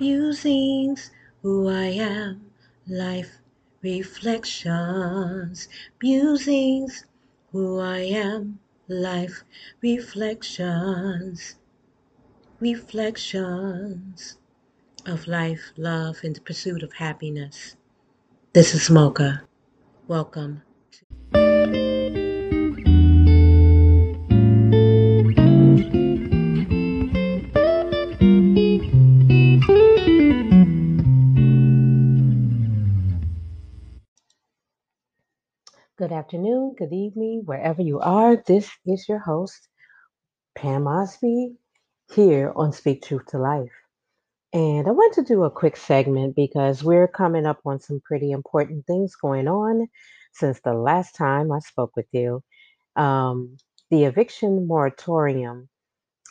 Musings, who I am, life reflections. Musings, who I am, life reflections. Reflections of life, love, and the pursuit of happiness. This is Mocha. Welcome. Good afternoon, good evening, wherever you are. This is your host, Pam Osby, here on Speak Truth to Life. And I want to do a quick segment because we're coming up on some pretty important things going on since the last time I spoke with you. Um, the eviction moratorium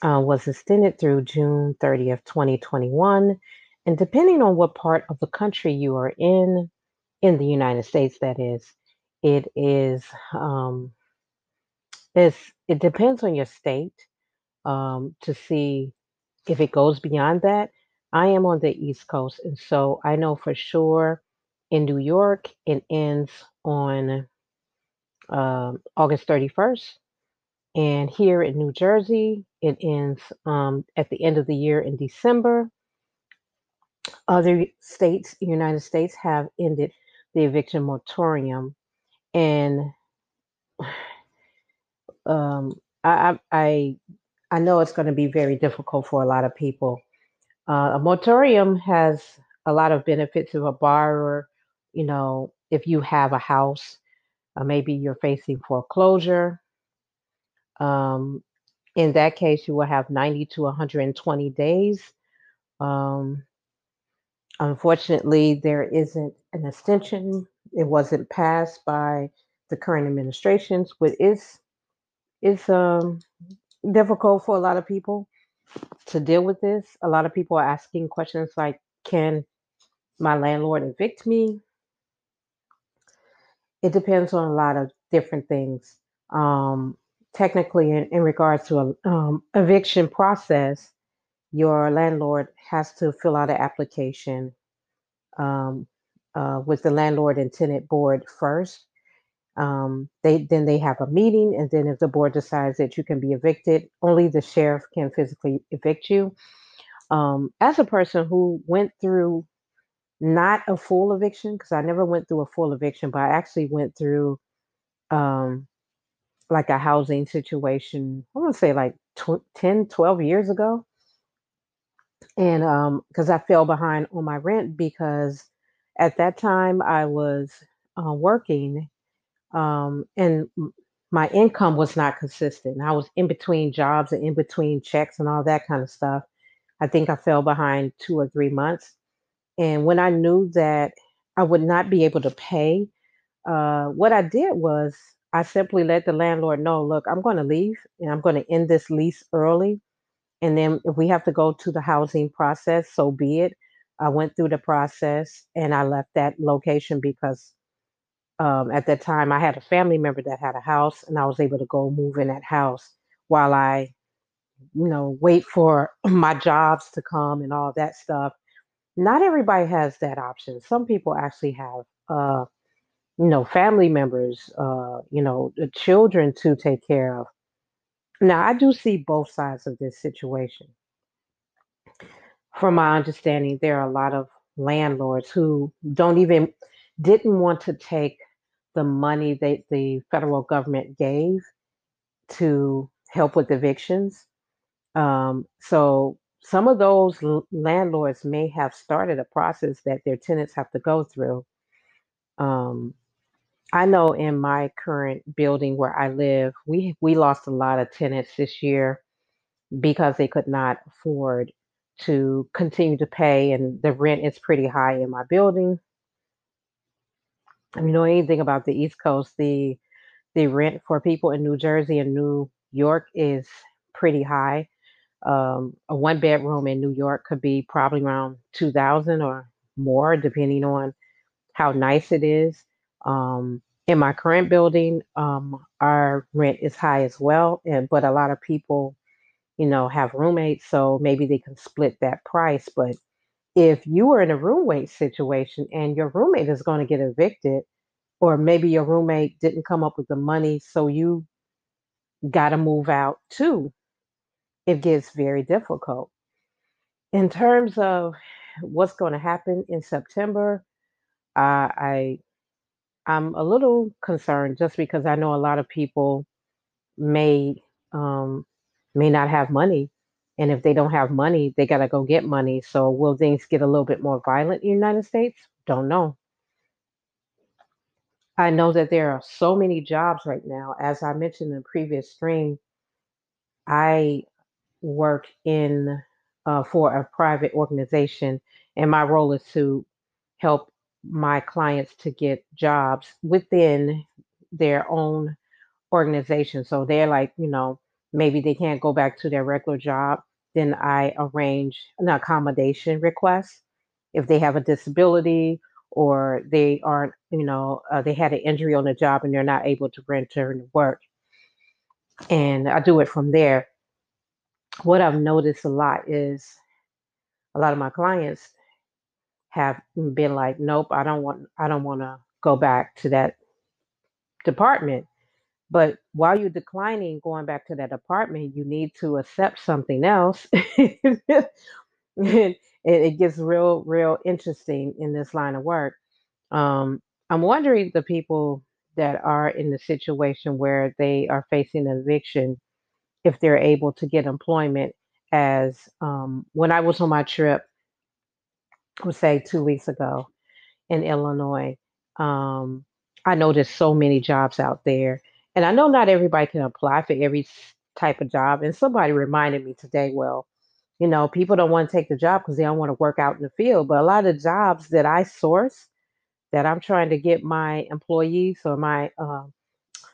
uh, was extended through June 30th, 2021. And depending on what part of the country you are in, in the United States, that is, it is um, it's, it depends on your state um, to see if it goes beyond that. I am on the East Coast, and so I know for sure in New York it ends on um August 31st, and here in New Jersey it ends um, at the end of the year in December. Other states, United States, have ended the eviction moratorium, and um, I, I I know it's going to be very difficult for a lot of people. Uh, a moratorium has a lot of benefits of a borrower. You know, if you have a house, uh, maybe you're facing foreclosure. Um, in that case, you will have 90 to 120 days. Um, unfortunately, there isn't an extension. It wasn't passed by the current administrations, but it's it's um, difficult for a lot of people to deal with this. A lot of people are asking questions like, "Can my landlord evict me?" It depends on a lot of different things. Um, technically, in, in regards to a um, eviction process, your landlord has to fill out an application um, uh, with the landlord and tenant board first. Um, they then they have a meeting, and then if the board decides that you can be evicted, only the sheriff can physically evict you. Um, as a person who went through not a full eviction, because I never went through a full eviction, but I actually went through um, like a housing situation, I want to say like tw- 10, 12 years ago. And um, because I fell behind on my rent because at that time I was uh, working um, and my income was not consistent. I was in between jobs and in between checks and all that kind of stuff. I think I fell behind two or three months. And when I knew that I would not be able to pay, uh, what I did was I simply let the landlord know, look, I'm going to leave and I'm going to end this lease early. And then if we have to go to the housing process, so be it. I went through the process and I left that location because um, at that time I had a family member that had a house and I was able to go move in that house while I, you know, wait for my jobs to come and all that stuff. Not everybody has that option. Some people actually have, uh, you know, family members, uh, you know, the children to take care of. Now, I do see both sides of this situation. From my understanding, there are a lot of landlords who don't even didn't want to take the money that the federal government gave to help with evictions. Um, so some of those l- landlords may have started a process that their tenants have to go through. Um, I know in my current building where I live, we we lost a lot of tenants this year because they could not afford to continue to pay, and the rent is pretty high in my building. If you know anything about the East Coast, the the rent for people in New Jersey and New York is pretty high. Um, a one bedroom in New York could be probably around two thousand or more, depending on how nice it is. Um, in my current building, um, our rent is high as well, and but a lot of people, you know, have roommates, so maybe they can split that price. But If you were in a roommate situation and your roommate is going to get evicted, or maybe your roommate didn't come up with the money, so you got to move out too, it gets very difficult. In terms of what's going to happen in September, uh, I I'm a little concerned just because I know a lot of people may um, may not have money, and if they don't have money, they gotta go get money. So will things get a little bit more violent in the United States? Don't know. I know that there are so many jobs right now. As I mentioned in the previous stream, I work in uh, for a private organization, and my role is to help my clients to get jobs within their own organization. So they're like, you know, maybe they can't go back to their regular job. Then I arrange an accommodation request if they have a disability or they aren't, you know, uh, they had an injury on the job and they're not able to return to work. And I do it from there. What I've noticed a lot is a lot of my clients have been like, nope, I don't want, I don't want to go back to that department but while you're declining going back to that apartment, you need to accept something else. and it gets real, real interesting in this line of work. Um, I'm wondering the people that are in the situation where they are facing eviction, if they're able to get employment. As um, when I was on my trip, say two weeks ago in Illinois, um, I noticed so many jobs out there and I know not everybody can apply for every type of job. And somebody reminded me today, well, you know, people don't want to take the job because they don't want to work out in the field. But a lot of jobs that I source, that I'm trying to get my employees or my uh,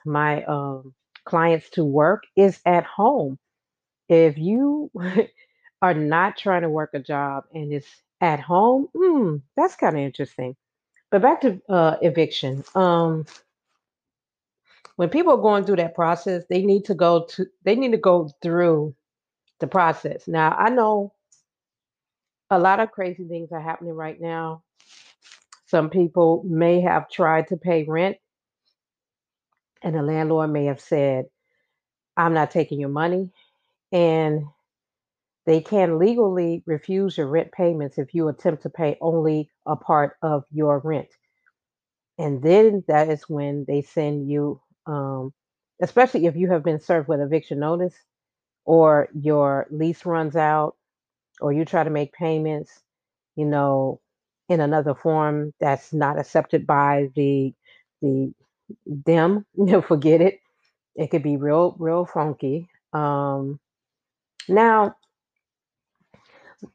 my um, clients to work, is at home. If you are not trying to work a job and it's at home, mm, that's kind of interesting. But back to uh, eviction. Um, when people are going through that process, they need to go to they need to go through the process. Now, I know a lot of crazy things are happening right now. Some people may have tried to pay rent and the landlord may have said, "I'm not taking your money." And they can legally refuse your rent payments if you attempt to pay only a part of your rent. And then that is when they send you um especially if you have been served with eviction notice or your lease runs out or you try to make payments, you know, in another form that's not accepted by the the them, forget it. It could be real, real funky. Um, now,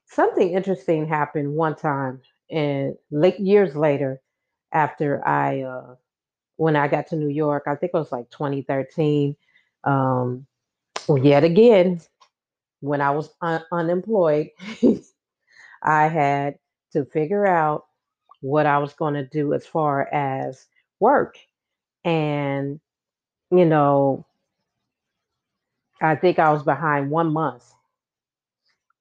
something interesting happened one time, and late years later, after I uh, when I got to New York, I think it was like 2013. Um, yet again, when I was un- unemployed, I had to figure out what I was going to do as far as work. And, you know, I think I was behind one month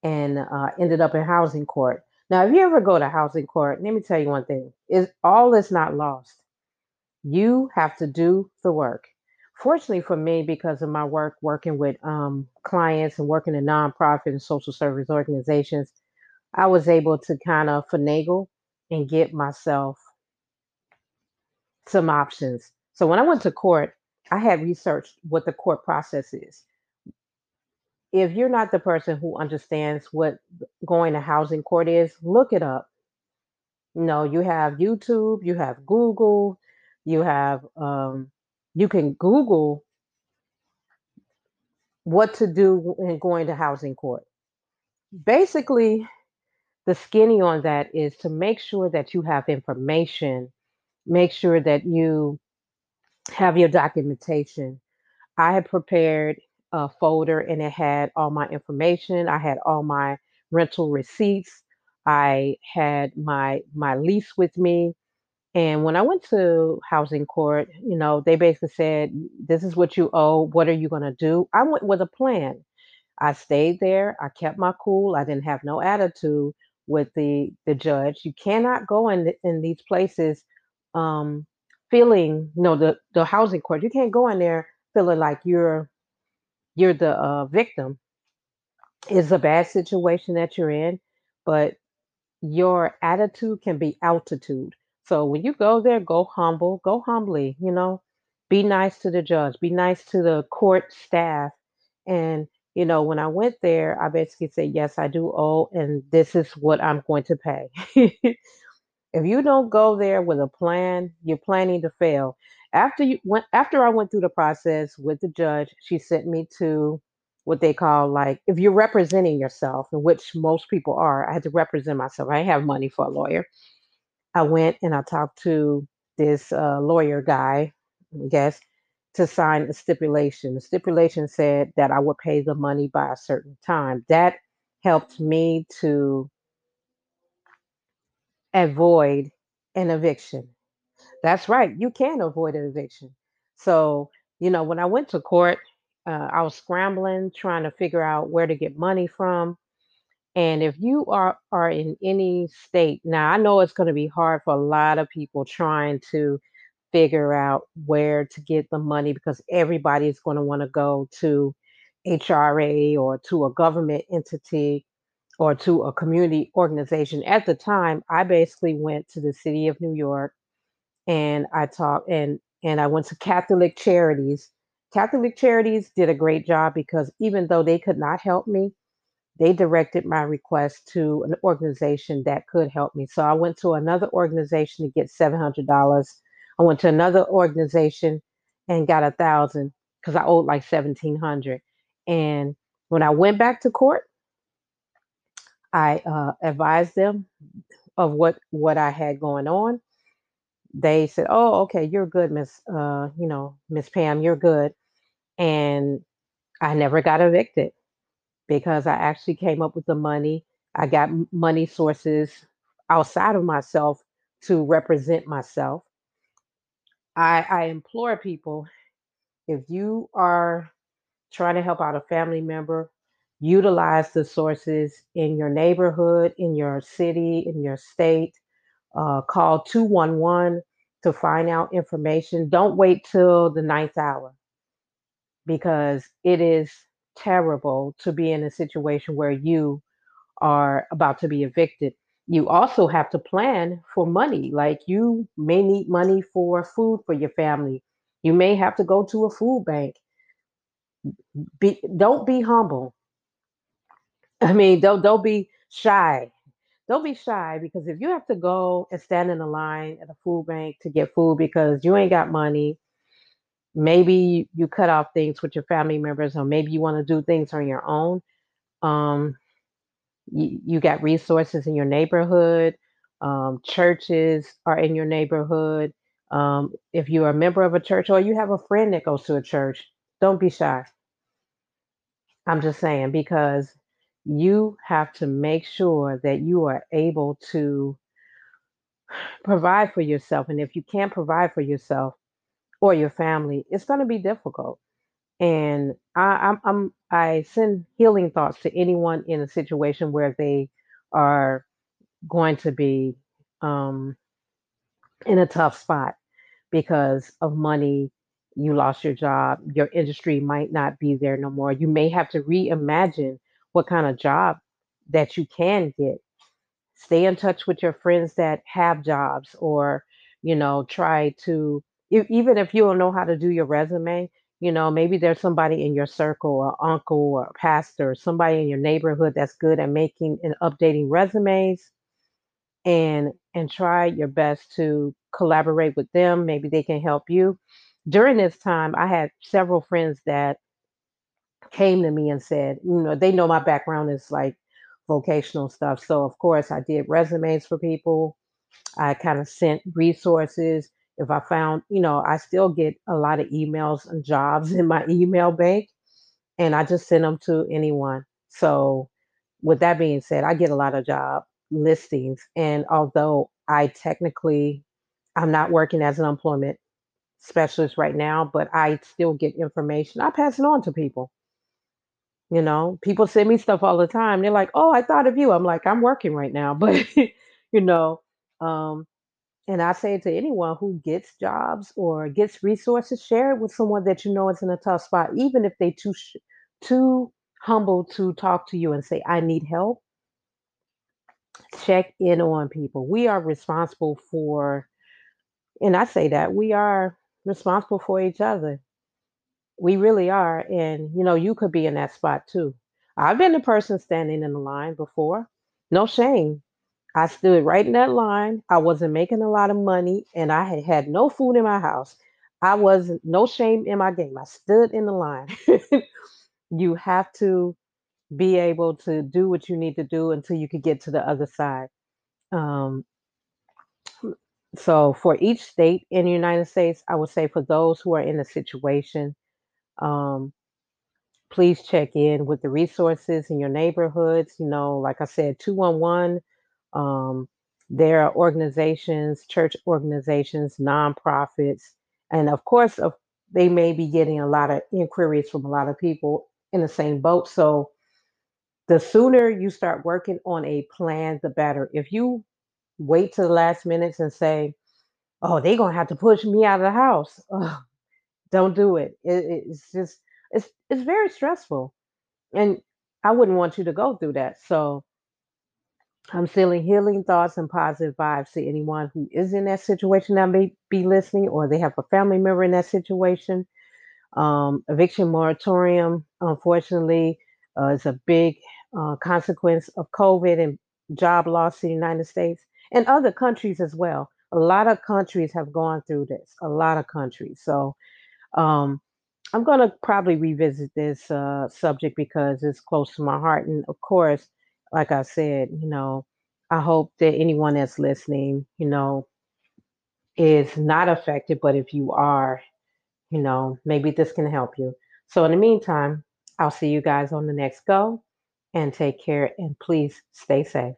and uh, ended up in housing court. Now, if you ever go to housing court, let me tell you one thing: is all is not lost. You have to do the work. Fortunately for me, because of my work working with um, clients and working in nonprofit and social service organizations, I was able to kind of finagle and get myself some options. So when I went to court, I had researched what the court process is. If you're not the person who understands what going to housing court is, look it up. Know, you have YouTube, you have Google, you have um, you can Google what to do in going to housing court. Basically, the skinny on that is to make sure that you have information, make sure that you have your documentation, I had prepared a folder and it had all my information. I had all my rental receipts. I had my my lease with me. And when I went to housing court, you know, they basically said, "This is what you owe. What are you going to do?" I went with a plan. I stayed there. I kept my cool. I didn't have no attitude. with the the judge. You cannot go in in these places um, feeling no the the housing court. You can't go in there feeling like you're you're the uh, victim. It's a bad situation that you're in, but your attitude can be altitude. So when you go there, go humble, go humbly, you know, be nice to the judge, be nice to the court staff. And, you know, when I went there, I basically said, yes, I do owe, and this is what I'm going to pay. If you don't go there with a plan, you're planning to fail. After you went after I went through the process with the judge, she sent me to what they call like if you're representing yourself, in which most people are, I had to represent myself. I have money for a lawyer. I went and I talked to this uh, lawyer guy, I guess, to sign a stipulation. The stipulation said that I would pay the money by a certain time. That helped me to avoid an eviction That's right. You can avoid an eviction. So, you know, when I went to court, uh, I was scrambling, trying to figure out where to get money from. And if you are are in any state, now I know it's going to be hard for a lot of people trying to figure out where to get the money because everybody's going to want to go to HRA or to a government entity or to a community organization. At the time, I basically went to the city of New York and I talked and and I went to Catholic Charities. Catholic Charities did a great job because even though they could not help me, they directed my request to an organization that could help me. So I went to another organization to get $700. I went to another organization and got a thousand because I owed like 1700. And when I went back to court, I uh, advised them of what what I had going on they said, "Oh, okay, you're good, Miss, uh, you know, Miss Pam, you're good." And I never got evicted because I actually came up with the money. I got money sources outside of myself to represent myself. I, I implore people if you are trying to help out a family member, utilize the sources in your neighborhood, in your city, in your state uh, call 211 to find out information. Don't wait till the ninth hour because it is terrible to be in a situation where you are about to be evicted. You also have to plan for money. Like you may need money for food for your family. You may have to go to a food bank. Be, don't be humble. I mean, don't don't be shy. Don't be shy because if you have to go and stand in a line at a food bank to get food because you ain't got money, maybe you cut off things with your family members, or maybe you want to do things on your own. Um, you, you got resources in your neighborhood. Um, churches are in your neighborhood. Um, if you're a member of a church or you have a friend that goes to a church, don't be shy. I'm just saying because you have to make sure that you are able to provide for yourself. And if you can't provide for yourself or your family, it's going to be difficult. And I, I'm, I'm, I send healing thoughts to anyone in a situation where they are going to be um, in a tough spot because of money. You lost your job. Your industry might not be there no more. You may have to reimagine what kind of job that you can get stay in touch with your friends that have jobs or you know try to e- even if you don't know how to do your resume you know maybe there's somebody in your circle or uncle or a pastor or somebody in your neighborhood that's good at making and updating resumes and and try your best to collaborate with them maybe they can help you during this time i had several friends that came to me and said, you know, they know my background is like vocational stuff. So of course I did resumes for people. I kind of sent resources. If I found, you know, I still get a lot of emails and jobs in my email bank, and I just send them to anyone. So with that being said, I get a lot of job listings. And although I technically I'm not working as an employment specialist right now, but I still get information. I pass it on to people You know, people send me stuff all the time. They're like, "Oh, I thought of you." I'm like, "I'm working right now," but you know, um, and I say to anyone who gets jobs or gets resources, share it with someone that you know is in a tough spot, even if they too too humble to talk to you and say, "I need help." Check in on people. We are responsible for, and I say that we are responsible for each other. We really are. And, you know, you could be in that spot too. I've been the person standing in the line before. No shame. I stood right in that line. I wasn't making a lot of money and I had had no food in my house. I wasn't, no shame in my game. I stood in the line. you have to be able to do what you need to do until you could get to the other side. Um, so, for each state in the United States, I would say for those who are in a situation, um, please check in with the resources in your neighborhoods. You know, like I said, 211, um, there are organizations, church organizations, nonprofits, and of course, of, they may be getting a lot of inquiries from a lot of people in the same boat. So, the sooner you start working on a plan, the better. If you wait to the last minutes and say, "Oh, they're gonna have to push me out of the house," Ugh, don't do it. it. It's just it's it's very stressful, and I wouldn't want you to go through that. So I'm sending healing thoughts and positive vibes to anyone who is in that situation that may be listening, or they have a family member in that situation. Um, eviction moratorium, unfortunately, uh, is a big uh, consequence of COVID and job loss in the United States and other countries as well. A lot of countries have gone through this, a lot of countries. So um, I'm going to probably revisit this uh, subject because it's close to my heart. And of course, like I said, you know, I hope that anyone that's listening, you know, is not affected. But if you are, you know, maybe this can help you. So in the meantime, I'll see you guys on the next go and take care and please stay safe.